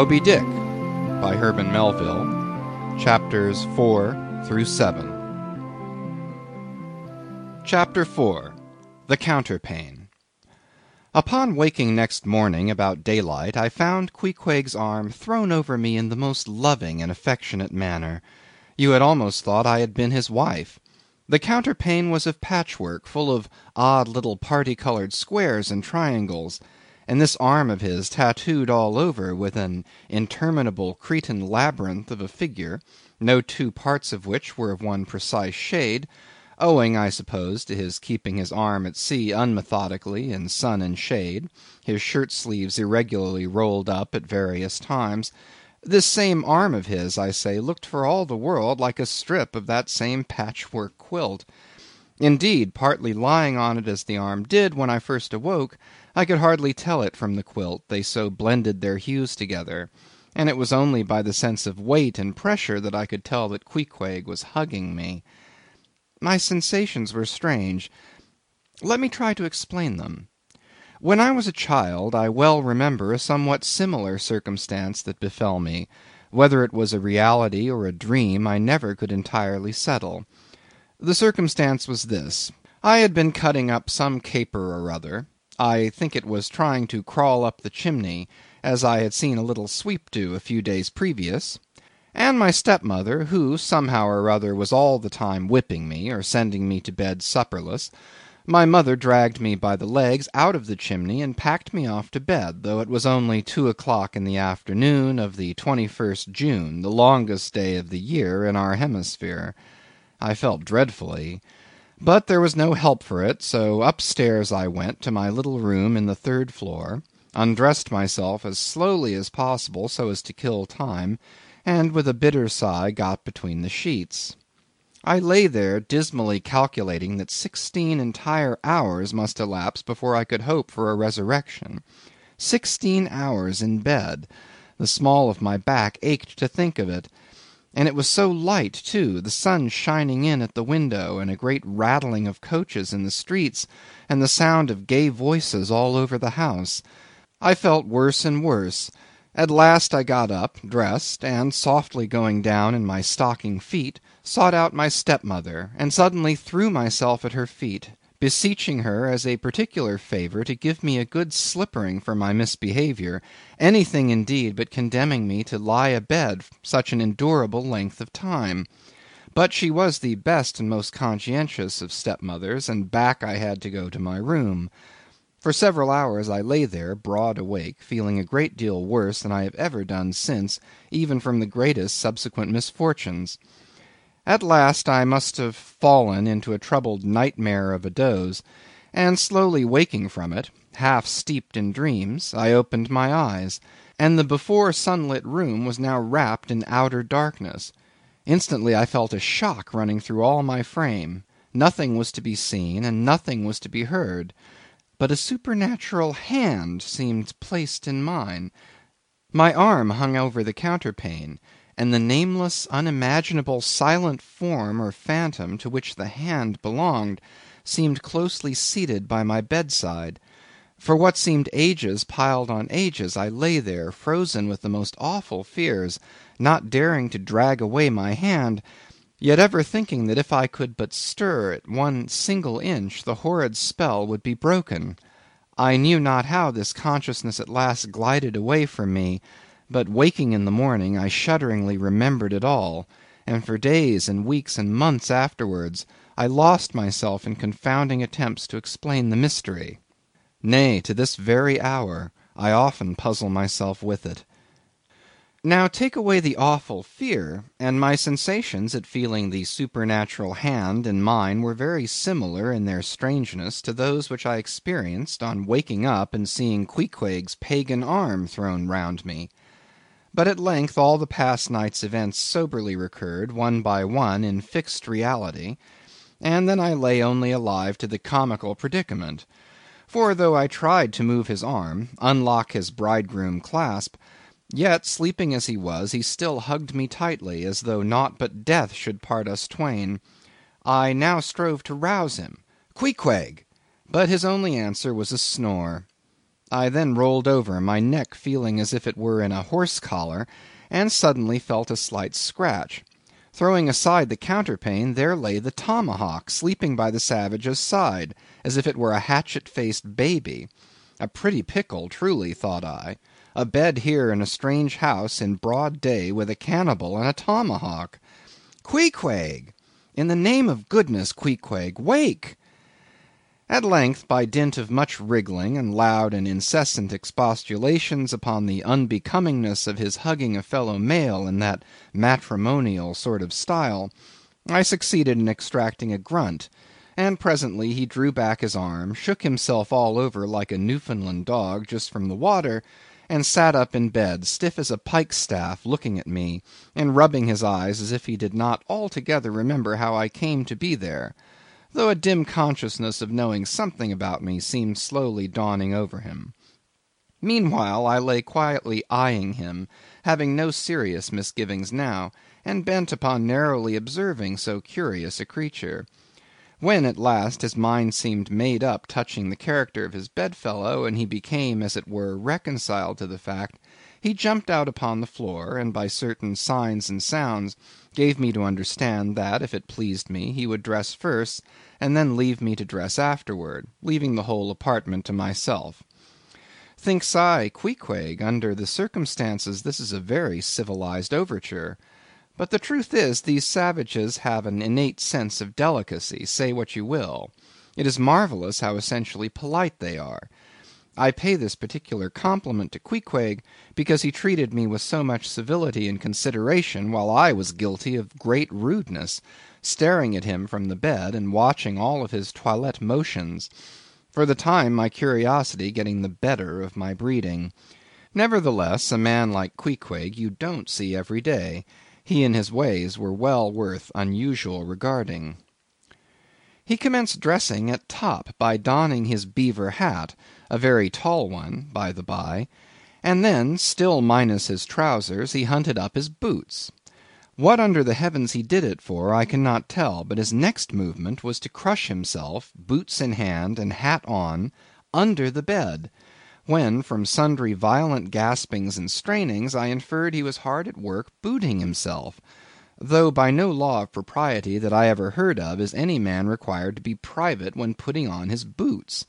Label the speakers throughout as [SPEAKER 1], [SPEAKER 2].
[SPEAKER 1] Moby Dick by Herman Melville, chapters 4 through 7. CHAPTER 4 The Counterpane Upon waking next morning about daylight, I found Queequeg's arm thrown over me in the most loving and affectionate manner. You had almost thought I had been his wife. The counterpane was of patchwork, full of odd little party coloured squares and triangles and this arm of his tattooed all over with an interminable Cretan labyrinth of a figure, no two parts of which were of one precise shade, owing, I suppose, to his keeping his arm at sea unmethodically in sun and shade, his shirt sleeves irregularly rolled up at various times; this same arm of his, I say, looked for all the world like a strip of that same patchwork quilt. Indeed, partly lying on it as the arm did when I first awoke, I could hardly tell it from the quilt, they so blended their hues together; and it was only by the sense of weight and pressure that I could tell that Queequeg was hugging me. My sensations were strange. Let me try to explain them. When I was a child, I well remember a somewhat similar circumstance that befell me; whether it was a reality or a dream, I never could entirely settle. The circumstance was this. I had been cutting up some caper or other. I think it was trying to crawl up the chimney, as I had seen a little sweep do a few days previous; and my stepmother, who, somehow or other, was all the time whipping me, or sending me to bed supperless; my mother dragged me by the legs out of the chimney and packed me off to bed, though it was only two o'clock in the afternoon of the 21st June, the longest day of the year in our hemisphere. I felt dreadfully. But there was no help for it, so upstairs I went to my little room in the third floor, undressed myself as slowly as possible so as to kill time, and with a bitter sigh got between the sheets. I lay there dismally calculating that sixteen entire hours must elapse before I could hope for a resurrection. Sixteen hours in bed! The small of my back ached to think of it. And it was so light too, the sun shining in at the window, and a great rattling of coaches in the streets, and the sound of gay voices all over the house. I felt worse and worse. At last I got up, dressed, and softly going down in my stocking feet, sought out my stepmother, and suddenly threw myself at her feet, beseeching her as a particular favour to give me a good slippering for my misbehaviour, anything indeed but condemning me to lie abed such an endurable length of time. But she was the best and most conscientious of stepmothers, and back I had to go to my room. For several hours I lay there, broad awake, feeling a great deal worse than I have ever done since, even from the greatest subsequent misfortunes. At last I must have fallen into a troubled nightmare of a doze, and slowly waking from it, half steeped in dreams, I opened my eyes, and the before sunlit room was now wrapped in outer darkness. Instantly I felt a shock running through all my frame; nothing was to be seen, and nothing was to be heard; but a supernatural hand seemed placed in mine. My arm hung over the counterpane and the nameless, unimaginable, silent form or phantom to which the hand belonged, seemed closely seated by my bedside. For what seemed ages piled on ages, I lay there, frozen with the most awful fears, not daring to drag away my hand, yet ever thinking that if I could but stir it one single inch, the horrid spell would be broken. I knew not how this consciousness at last glided away from me but waking in the morning, I shudderingly remembered it all, and for days and weeks and months afterwards, I lost myself in confounding attempts to explain the mystery. Nay, to this very hour, I often puzzle myself with it. Now take away the awful fear, and my sensations at feeling the supernatural hand in mine were very similar in their strangeness to those which I experienced on waking up and seeing Queequeg's pagan arm thrown round me. But at length all the past night's events soberly recurred, one by one, in fixed reality, and then I lay only alive to the comical predicament. For though I tried to move his arm, unlock his bridegroom clasp, yet, sleeping as he was, he still hugged me tightly, as though naught but death should part us twain. I now strove to rouse him. "Queequeg!" but his only answer was a snore. I then rolled over, my neck feeling as if it were in a horse collar, and suddenly felt a slight scratch. Throwing aside the counterpane, there lay the Tomahawk sleeping by the savage's side, as if it were a hatchet faced baby. A pretty pickle, truly, thought I. A bed here in a strange house, in broad day, with a cannibal and a tomahawk! Queequeg! In the name of goodness, Queequeg, wake! At length, by dint of much wriggling, and loud and incessant expostulations upon the unbecomingness of his hugging a fellow male in that matrimonial sort of style, I succeeded in extracting a grunt; and presently he drew back his arm, shook himself all over like a Newfoundland dog just from the water, and sat up in bed, stiff as a pike staff, looking at me, and rubbing his eyes as if he did not altogether remember how I came to be there though a dim consciousness of knowing something about me seemed slowly dawning over him. Meanwhile I lay quietly eyeing him, having no serious misgivings now, and bent upon narrowly observing so curious a creature. When at last his mind seemed made up touching the character of his bedfellow, and he became, as it were, reconciled to the fact, he jumped out upon the floor, and by certain signs and sounds gave me to understand that, if it pleased me, he would dress first, and then leave me to dress afterward, leaving the whole apartment to myself. Thinks I, Queequeg, under the circumstances this is a very civilized overture. But the truth is, these savages have an innate sense of delicacy, say what you will. It is marvellous how essentially polite they are. I pay this particular compliment to Queequeg, because he treated me with so much civility and consideration, while I was guilty of great rudeness, staring at him from the bed, and watching all of his toilette motions; for the time my curiosity getting the better of my breeding. Nevertheless, a man like Queequeg you don't see every day he and his ways were well worth unusual regarding. He commenced dressing at top by donning his beaver hat (a very tall one, by the by), and then, still minus his trowsers, he hunted up his boots. What under the heavens he did it for, I cannot tell, but his next movement was to crush himself, boots in hand and hat on, under the bed when, from sundry violent gaspings and strainings, I inferred he was hard at work booting himself; though by no law of propriety that I ever heard of is any man required to be private when putting on his boots.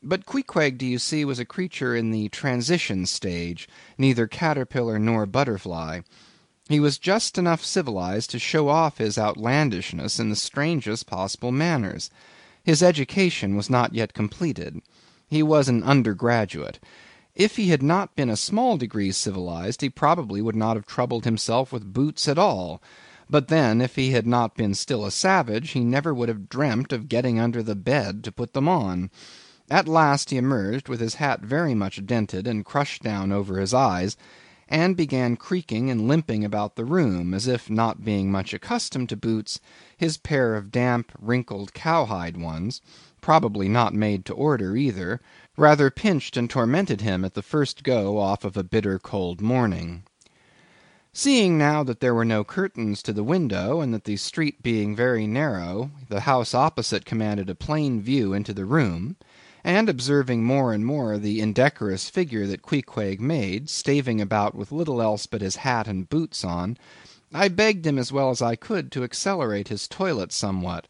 [SPEAKER 1] But Queequeg, do you see, was a creature in the transition stage, neither caterpillar nor butterfly. He was just enough civilized to show off his outlandishness in the strangest possible manners. His education was not yet completed. He was an undergraduate. If he had not been a small degree civilized, he probably would not have troubled himself with boots at all; but then, if he had not been still a savage, he never would have dreamt of getting under the bed to put them on. At last he emerged with his hat very much dented and crushed down over his eyes, and began creaking and limping about the room, as if not being much accustomed to boots, his pair of damp, wrinkled, cowhide ones probably not made to order either, rather pinched and tormented him at the first go off of a bitter cold morning. Seeing now that there were no curtains to the window, and that the street being very narrow, the house opposite commanded a plain view into the room, and observing more and more the indecorous figure that Queequeg made, staving about with little else but his hat and boots on, I begged him as well as I could to accelerate his toilet somewhat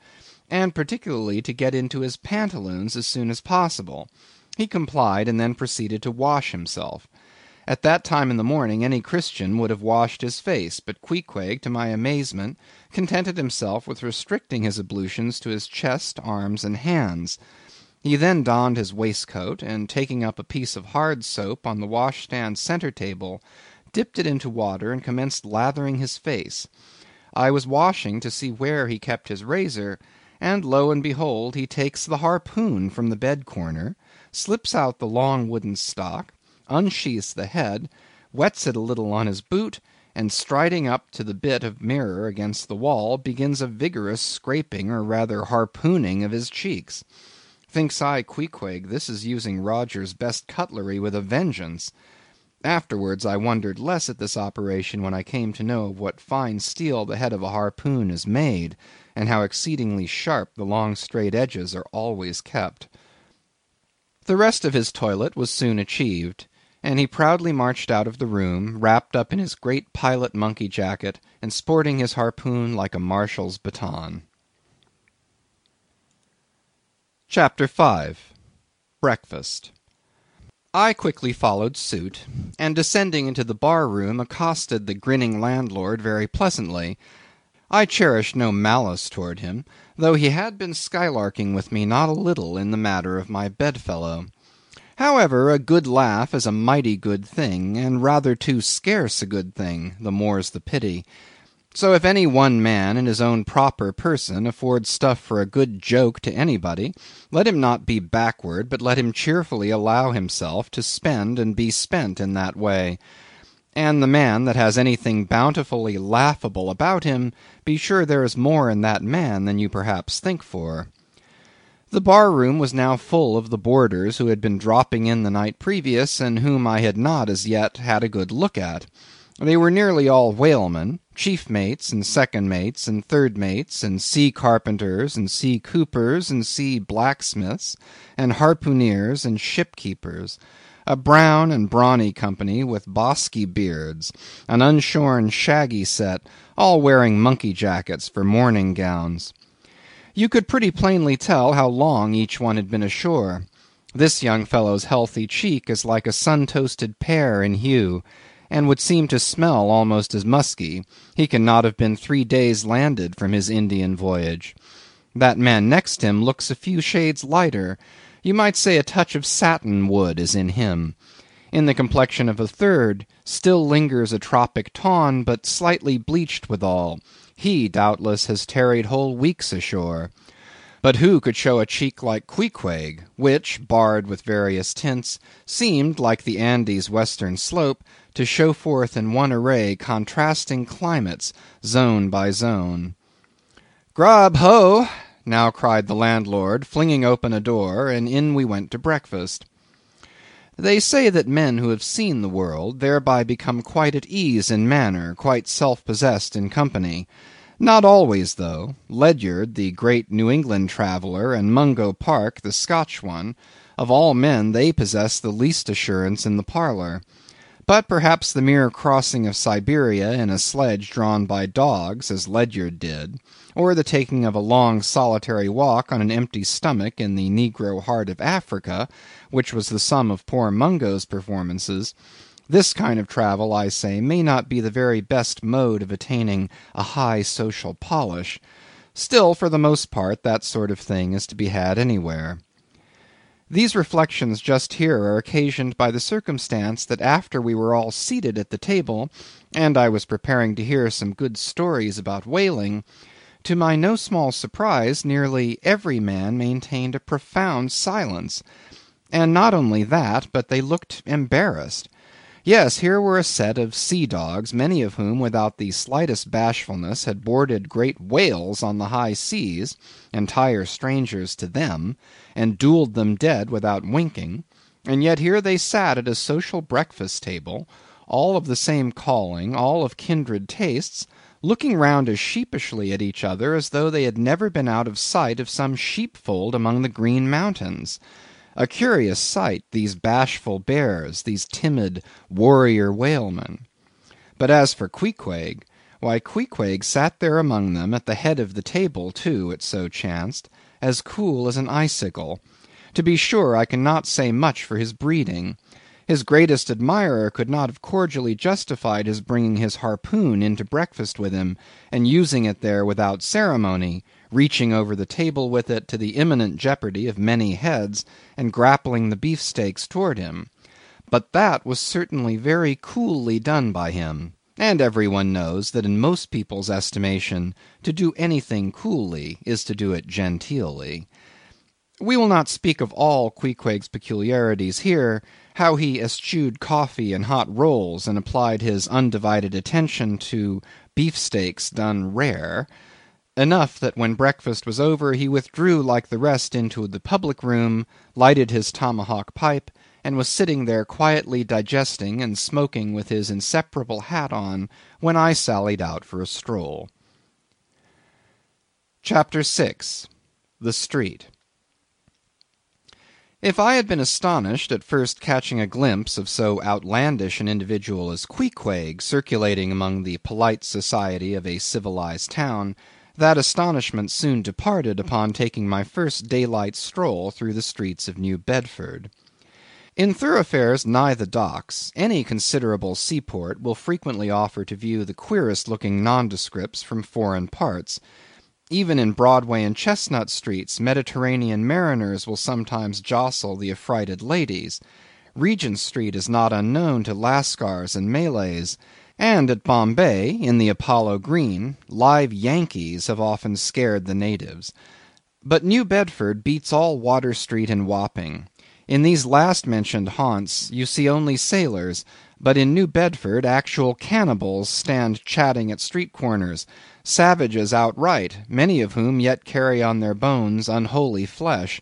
[SPEAKER 1] and particularly to get into his pantaloons as soon as possible. He complied, and then proceeded to wash himself. At that time in the morning any Christian would have washed his face, but Queequeg, to my amazement, contented himself with restricting his ablutions to his chest, arms, and hands. He then donned his waistcoat, and taking up a piece of hard soap on the washstand centre table, dipped it into water and commenced lathering his face. I was washing to see where he kept his razor, and lo and behold, he takes the harpoon from the bed corner, slips out the long wooden stock, unsheaths the head, wets it a little on his boot, and striding up to the bit of mirror against the wall, begins a vigorous scraping, or rather harpooning of his cheeks. Thinks I, Queequeg, this is using Roger's best cutlery with a vengeance. Afterwards I wondered less at this operation when I came to know of what fine steel the head of a harpoon is made and how exceedingly sharp the long straight edges are always kept. The rest of his toilet was soon achieved, and he proudly marched out of the room, wrapped up in his great pilot monkey jacket, and sporting his harpoon like a marshal's baton. CHAPTER 5 Breakfast I quickly followed suit, and descending into the bar room accosted the grinning landlord very pleasantly. I cherished no malice towards him, though he had been skylarking with me not a little in the matter of my bedfellow. However, a good laugh is a mighty good thing, and rather too scarce a good thing, the more's the pity. So if any one man in his own proper person affords stuff for a good joke to anybody, let him not be backward, but let him cheerfully allow himself to spend and be spent in that way. And the man that has anything bountifully laughable about him, be sure there is more in that man than you perhaps think for. The bar room was now full of the boarders who had been dropping in the night previous, and whom I had not as yet had a good look at. They were nearly all whalemen, chief mates, and second mates, and third mates, and sea carpenters, and sea coopers, and sea blacksmiths, and harpooneers, and ship keepers; a brown and brawny company with bosky beards, an unshorn shaggy set, all wearing monkey jackets for morning gowns. You could pretty plainly tell how long each one had been ashore. This young fellow's healthy cheek is like a sun toasted pear in hue and would seem to smell almost as musky, he cannot have been three days landed from his Indian voyage. That man next him looks a few shades lighter; you might say a touch of satin wood is in him. In the complexion of a third, still lingers a tropic tawn, but slightly bleached withal; he, doubtless, has tarried whole weeks ashore. But who could show a cheek like Queequeg, which, barred with various tints, seemed, like the Andes' western slope, to show forth in one array contrasting climates, zone by zone. "Grub, ho!" now cried the landlord, flinging open a door, and in we went to breakfast. They say that men who have seen the world, thereby become quite at ease in manner, quite self possessed in company. Not always though; Ledyard, the great New England traveller, and Mungo Park, the Scotch one, of all men they possess the least assurance in the parlour. But perhaps the mere crossing of Siberia in a sledge drawn by dogs, as Ledyard did, or the taking of a long solitary walk on an empty stomach in the negro heart of Africa, which was the sum of poor Mungo's performances; this kind of travel, I say, may not be the very best mode of attaining a high social polish; still, for the most part, that sort of thing is to be had anywhere. These reflections just here are occasioned by the circumstance that after we were all seated at the table, and I was preparing to hear some good stories about whaling, to my no small surprise nearly every man maintained a profound silence; and not only that, but they looked embarrassed. Yes, here were a set of sea dogs, many of whom without the slightest bashfulness had boarded great whales on the high seas, entire strangers to them, and duelled them dead without winking; and yet here they sat at a social breakfast table, all of the same calling, all of kindred tastes, looking round as sheepishly at each other as though they had never been out of sight of some sheepfold among the Green Mountains. A curious sight, these bashful bears, these timid warrior whalemen. But as for Queequeg, why Queequeg sat there among them, at the head of the table too, it so chanced, as cool as an icicle. To be sure, I cannot say much for his breeding. His greatest admirer could not have cordially justified his bringing his harpoon into breakfast with him, and using it there without ceremony reaching over the table with it to the imminent jeopardy of many heads, and grappling the beefsteaks towards him; but that was certainly very coolly done by him; and every one knows that in most people's estimation to do anything coolly is to do it genteelly. We will not speak of all Queequeg's peculiarities here; how he eschewed coffee and hot rolls, and applied his undivided attention to beefsteaks done rare. Enough that when breakfast was over he withdrew like the rest into the public room, lighted his tomahawk pipe, and was sitting there quietly digesting and smoking with his inseparable hat on, when I sallied out for a stroll. CHAPTER 6. The Street. If I had been astonished at first catching a glimpse of so outlandish an individual as Queequeg circulating among the polite society of a civilized town, that astonishment soon departed upon taking my first daylight stroll through the streets of New Bedford. In thoroughfares nigh the docks, any considerable seaport will frequently offer to view the queerest looking nondescripts from foreign parts. Even in Broadway and Chestnut streets, Mediterranean mariners will sometimes jostle the affrighted ladies. Regent street is not unknown to Lascars and Malays; and at Bombay, in the Apollo Green, live Yankees have often scared the natives. But New Bedford beats all Water street and Wapping. In these last mentioned haunts you see only sailors, but in New Bedford actual cannibals stand chatting at street corners savages outright, many of whom yet carry on their bones unholy flesh.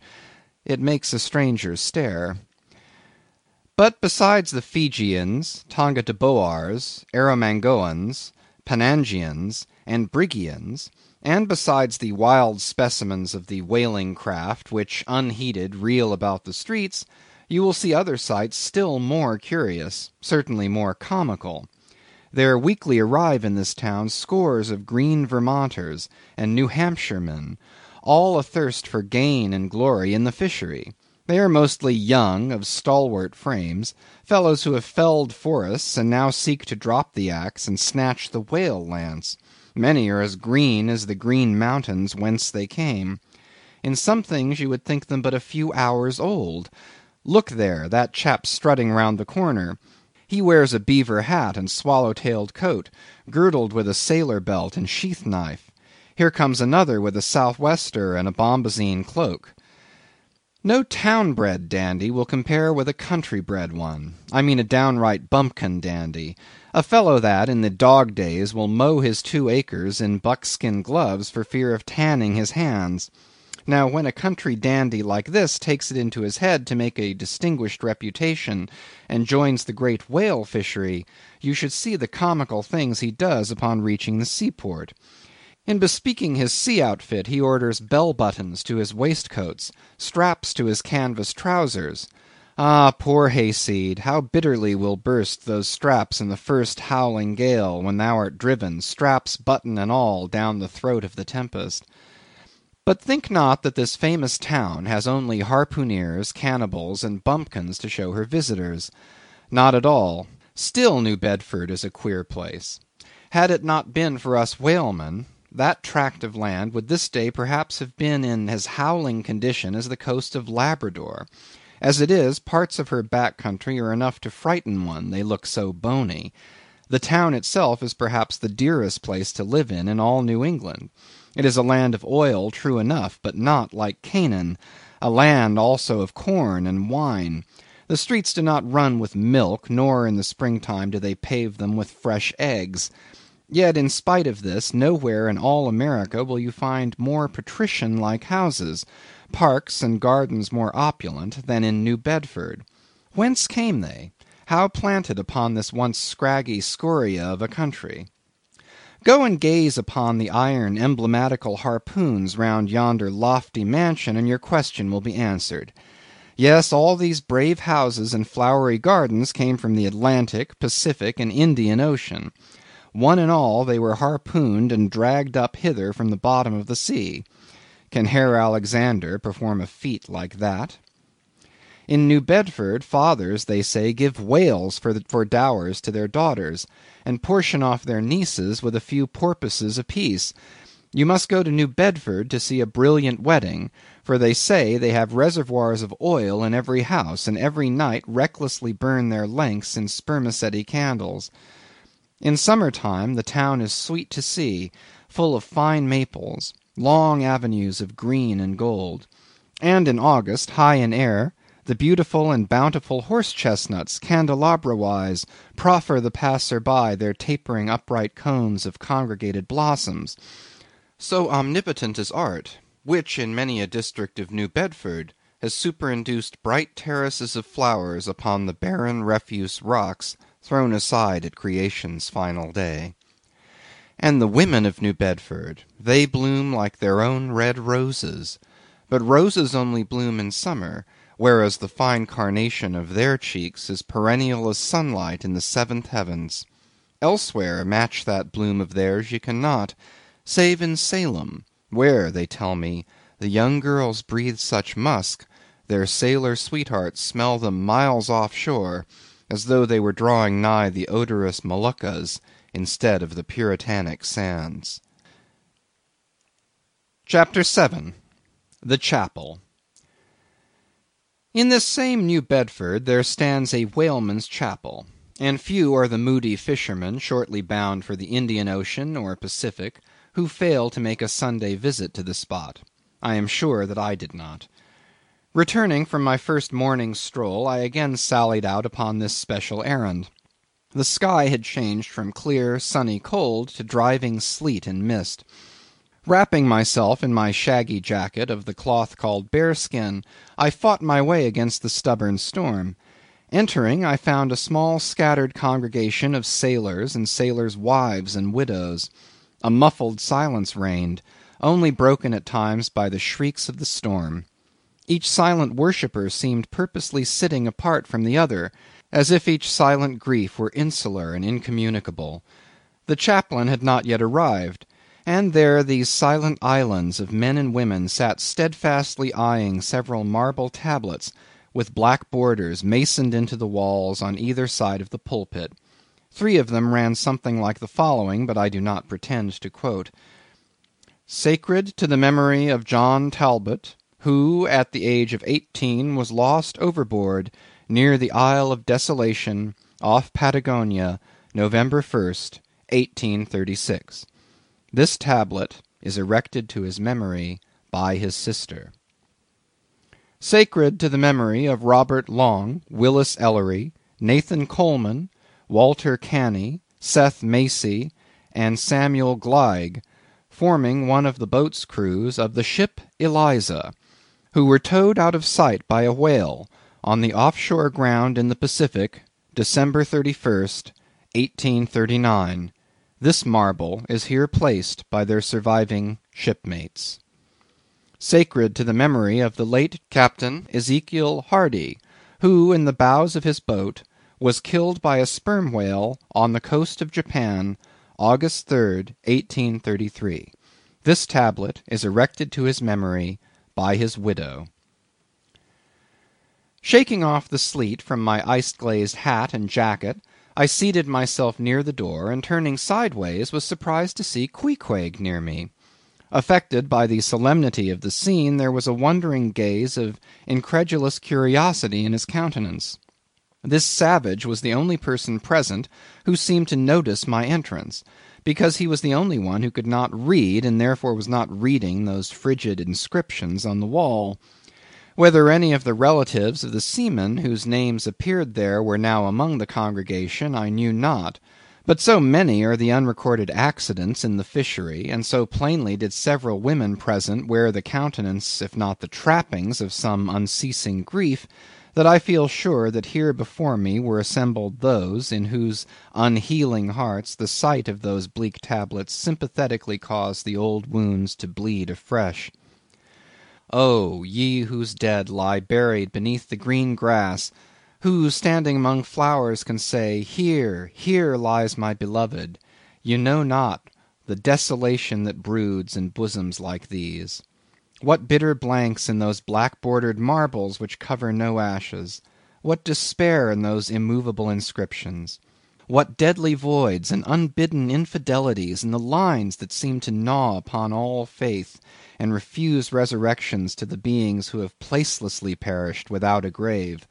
[SPEAKER 1] It makes a stranger stare. But besides the Feejeeans, Tonga Erromanggoans, Pannangians, and Brighamians, and besides the wild specimens of the whaling craft which unheeded reel about the streets, you will see other sights still more curious, certainly more comical. There weekly arrive in this town scores of green Vermonters and New Hampshiremen, all athirst for gain and glory in the fishery. They are mostly young, of stalwart frames; fellows who have felled forests, and now seek to drop the axe and snatch the whale lance. Many are as green as the green mountains whence they came. In some things you would think them but a few hours old. Look there, that chap strutting round the corner. He wears a beaver hat and swallow tailed coat, girdled with a sailor belt and sheath knife. Here comes another with a sou' wester and a bombazine cloak. No town bred dandy will compare with a country bred one; I mean a downright bumpkin dandy; a fellow that, in the dog days, will mow his two acres in buckskin gloves for fear of tanning his hands. Now when a country dandy like this takes it into his head to make a distinguished reputation, and joins the great whale fishery, you should see the comical things he does upon reaching the seaport. In bespeaking his sea outfit he orders bell buttons to his waistcoats, straps to his canvas trowsers. Ah, poor hayseed, how bitterly will burst those straps in the first howling gale, when thou art driven, straps, button, and all, down the throat of the tempest. But think not that this famous town has only harpooneers, cannibals, and bumpkins to show her visitors. Not at all. Still New Bedford is a queer place. Had it not been for us whalemen, that tract of land would this day perhaps have been in as howling condition as the coast of Labrador. As it is, parts of her back country are enough to frighten one, they look so bony. The town itself is perhaps the dearest place to live in, in all New England. It is a land of oil, true enough, but not like Canaan; a land also of corn and wine. The streets do not run with milk, nor in the spring time do they pave them with fresh eggs. Yet in spite of this, nowhere in all America will you find more patrician like houses, parks and gardens more opulent, than in New Bedford. Whence came they? How planted upon this once scraggy scoria of a country? Go and gaze upon the iron emblematical harpoons round yonder lofty mansion, and your question will be answered. Yes, all these brave houses and flowery gardens came from the Atlantic, Pacific, and Indian Ocean. One and all they were harpooned and dragged up hither from the bottom of the sea. Can Herr Alexander perform a feat like that? In New Bedford, fathers, they say, give whales for, for dowers to their daughters, and portion off their nieces with a few porpoises apiece. You must go to New Bedford to see a brilliant wedding, for they say they have reservoirs of oil in every house, and every night recklessly burn their lengths in spermaceti candles. In summer time the town is sweet to see, full of fine maples, long avenues of green and gold; and in August, high in air the beautiful and bountiful horse chestnuts, candelabra wise, proffer the passer by their tapering upright cones of congregated blossoms. So omnipotent is art, which in many a district of New Bedford has superinduced bright terraces of flowers upon the barren refuse rocks thrown aside at creation's final day. And the women of New Bedford, they bloom like their own red roses. But roses only bloom in summer whereas the fine carnation of their cheeks is perennial as sunlight in the seventh heavens. Elsewhere match that bloom of theirs ye cannot, save in Salem, where, they tell me, the young girls breathe such musk, their sailor sweethearts smell them miles off shore, as though they were drawing nigh the odorous Moluccas instead of the Puritanic sands. CHAPTER 7. The Chapel. In this same New Bedford there stands a whaleman's chapel; and few are the moody fishermen shortly bound for the Indian Ocean or Pacific, who fail to make a Sunday visit to the spot. I am sure that I did not. Returning from my first morning's stroll, I again sallied out upon this special errand. The sky had changed from clear, sunny cold, to driving sleet and mist. Wrapping myself in my shaggy jacket of the cloth called bearskin, I fought my way against the stubborn storm. Entering, I found a small scattered congregation of sailors and sailors' wives and widows. A muffled silence reigned, only broken at times by the shrieks of the storm. Each silent worshipper seemed purposely sitting apart from the other, as if each silent grief were insular and incommunicable. The chaplain had not yet arrived and there these silent islands of men and women sat steadfastly eyeing several marble tablets, with black borders masoned into the walls on either side of the pulpit. Three of them ran something like the following, but I do not pretend to quote: "Sacred to the memory of John Talbot, who at the age of eighteen was lost overboard near the Isle of Desolation, off Patagonia, November 1st, 1836. This tablet is erected to his memory by his sister. Sacred to the memory of Robert Long, Willis Ellery, Nathan Coleman, Walter Canny, Seth Macy, and Samuel Gleig, forming one of the boat's crews of the ship Eliza, who were towed out of sight by a whale on the off shore ground in the Pacific, December 31st, 1839. This marble is here placed by their surviving shipmates. Sacred to the memory of the late Captain Ezekiel Hardy, who, in the bows of his boat, was killed by a sperm whale on the coast of Japan, August 3rd, 1833. This tablet is erected to his memory by his widow. Shaking off the sleet from my ice glazed hat and jacket, I seated myself near the door, and turning sideways, was surprised to see Queequeg near me. Affected by the solemnity of the scene, there was a wondering gaze of incredulous curiosity in his countenance. This savage was the only person present who seemed to notice my entrance, because he was the only one who could not read, and therefore was not reading those frigid inscriptions on the wall. Whether any of the relatives of the seamen whose names appeared there were now among the congregation, I knew not; but so many are the unrecorded accidents in the fishery, and so plainly did several women present wear the countenance if not the trappings of some unceasing grief, that I feel sure that here before me were assembled those, in whose unhealing hearts the sight of those bleak tablets sympathetically caused the old wounds to bleed afresh. Oh! ye whose dead lie buried beneath the green grass; who, standing among flowers, can say, Here, here lies my beloved; ye know not the desolation that broods in bosoms like these. What bitter blanks in those black bordered marbles which cover no ashes! What despair in those immovable inscriptions! What deadly voids and unbidden infidelities in the lines that seem to gnaw upon all faith, and refuse resurrections to the beings who have placelessly perished without a grave!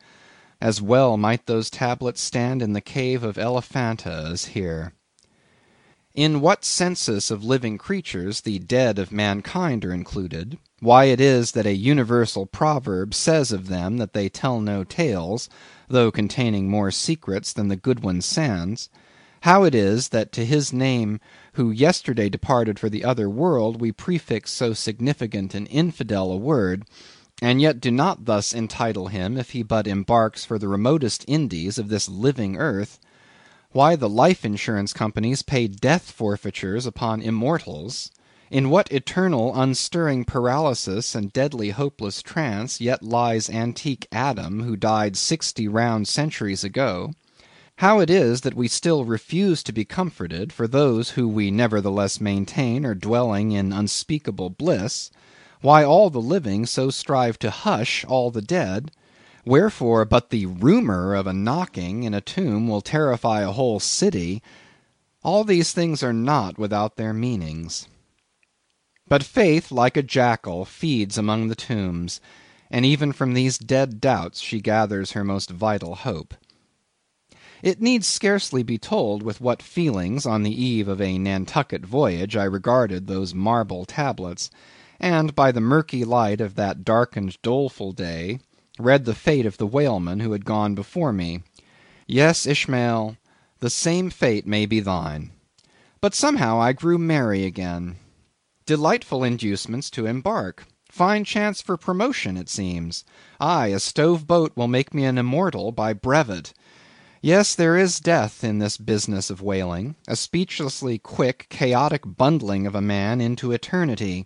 [SPEAKER 1] As well might those tablets stand in the cave of Elephanta as here. In what census of living creatures the dead of mankind are included; why it is that a universal proverb says of them that they tell no tales, though containing more secrets than the Goodwin Sands; how it is that to his name who yesterday departed for the other world we prefix so significant and infidel a word, and yet do not thus entitle him if he but embarks for the remotest Indies of this living earth; why the life insurance companies pay death forfeitures upon immortals In what eternal unstirring paralysis and deadly hopeless trance yet lies antique Adam who died sixty round centuries ago; how it is that we still refuse to be comforted for those who we nevertheless maintain are dwelling in unspeakable bliss; why all the living so strive to hush all the dead; wherefore but the rumour of a knocking in a tomb will terrify a whole city; all these things are not without their meanings. But Faith, like a jackal, feeds among the tombs, and even from these dead doubts she gathers her most vital hope. It need scarcely be told with what feelings on the eve of a Nantucket voyage I regarded those marble tablets, and by the murky light of that darkened doleful day read the fate of the whaleman who had gone before me. Yes, Ishmael, the same fate may be thine. But somehow I grew merry again. Delightful inducements to embark. Fine chance for promotion, it seems. Aye, a stove boat will make me an immortal by brevet. Yes, there is death in this business of whaling; a speechlessly quick, chaotic bundling of a man into eternity.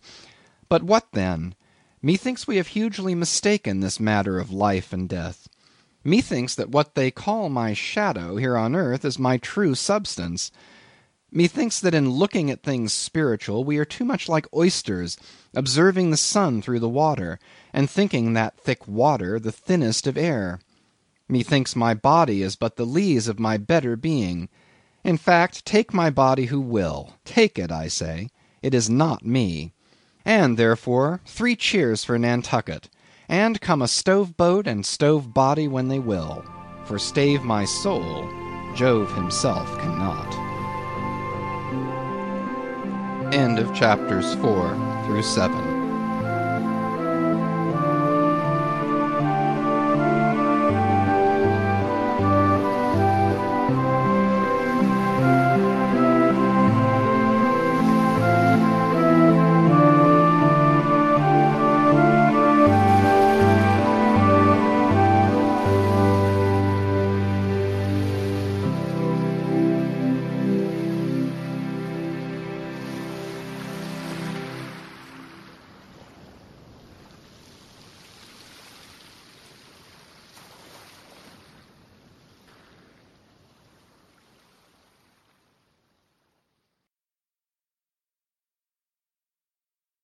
[SPEAKER 1] But what then? Methinks we have hugely mistaken this matter of life and death. Methinks that what they call my shadow here on earth is my true substance. Methinks that in looking at things spiritual we are too much like oysters observing the sun through the water, and thinking that thick water the thinnest of air. Methinks my body is but the lees of my better being. In fact, take my body who will; take it, I say; it is not me. And, therefore, three cheers for Nantucket, and come a stove boat and stove body when they will; for stave my soul, Jove himself cannot. End of chapters 4 through 7